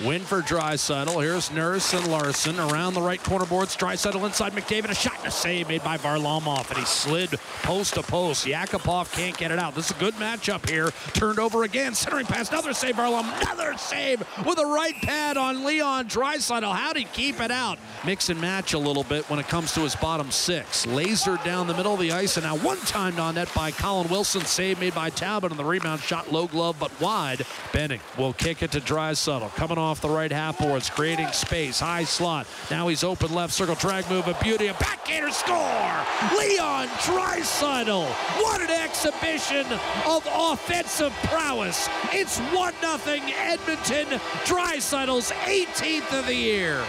Win for Draisaitl. Here's Nurse and Larsson around the right corner boards. Draisaitl inside McDavid. A shot and a save made by Varlamov, and he slid post to post. Yakupov can't get it out. This is a good matchup here. Turned over again. Centering pass. Another save. Varlamov. Another save with a right pad on Leon Draisaitl. How'd he keep it out? Mix and match a little bit when it comes to his bottom six. Lasered down the middle of the ice, and now one timed on net by Colin Wilson. Save made by Talbot, and the rebound shot low glove but wide. Benning will kick it to Draisaitl. Coming off the right half boards, creating space, high slot. Now he's open left circle, drag move, a beauty, a backhander score! Leon Draisaitl. What an exhibition of offensive prowess. It's 1 0 Edmonton, Draisaitl's 18th of the year.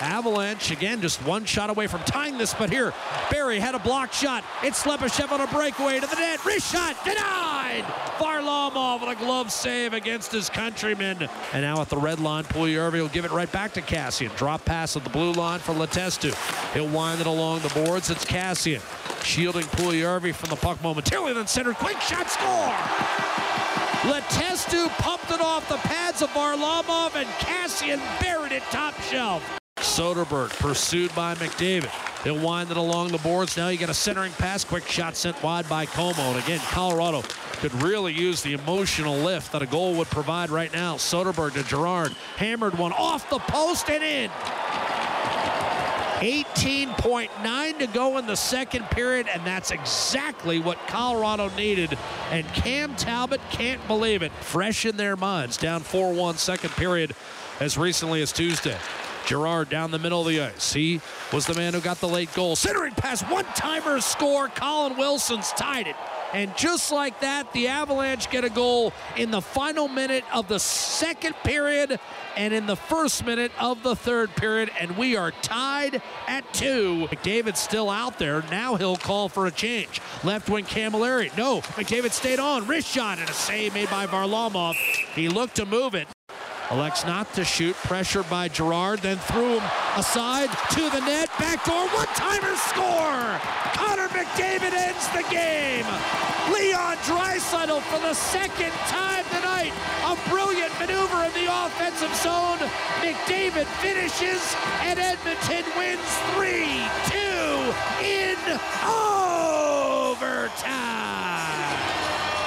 Avalanche again, just one shot away from tying this, but here Barrie had a blocked shot. It's Slepyshev on a breakaway to the net. Wrist shot denied. Varlamov with a glove save against his countrymen. And now at the red line, Puljujärvi will give it right back to Kassian. Drop pass at the blue line for Letestu. He'll wind it along the boards. It's Kassian shielding Puljujärvi from the puck momentarily, then center quick shot score. Letestu pumped it off the pads of Varlamov, and Kassian buried it top shelf. Soderberg pursued by McDavid. He'll wind it along the boards. Now you got a centering pass. Quick shot sent wide by Comeau. And again, Colorado could really use the emotional lift that a goal would provide right now. Soderberg to Girard. Hammered one off the post and in. 18.9 to go in the second period, and that's exactly what Colorado needed. And Cam Talbot can't believe it. Fresh in their minds, down 4 1 second period as recently as Tuesday. Girard down the middle of the ice. He was the man who got the late goal. Centering pass, one timer score. Colin Wilson's tied it. And just like that, the Avalanche get a goal in the final minute of the second period and in the first minute of the third period. And we are tied at two. McDavid's still out there. Now he'll call for a change. Left wing Cammalleri. No, McDavid stayed on. Wrist shot and a save made by Varlamov. He looked to move it. Elects not to shoot. Pressure by Girard. Then threw him aside to the net. Backdoor one-timer score. Connor McDavid ends the game. Leon Draisaitl for the second time tonight. A brilliant maneuver in the offensive zone. McDavid finishes and Edmonton wins 3-2 in overtime.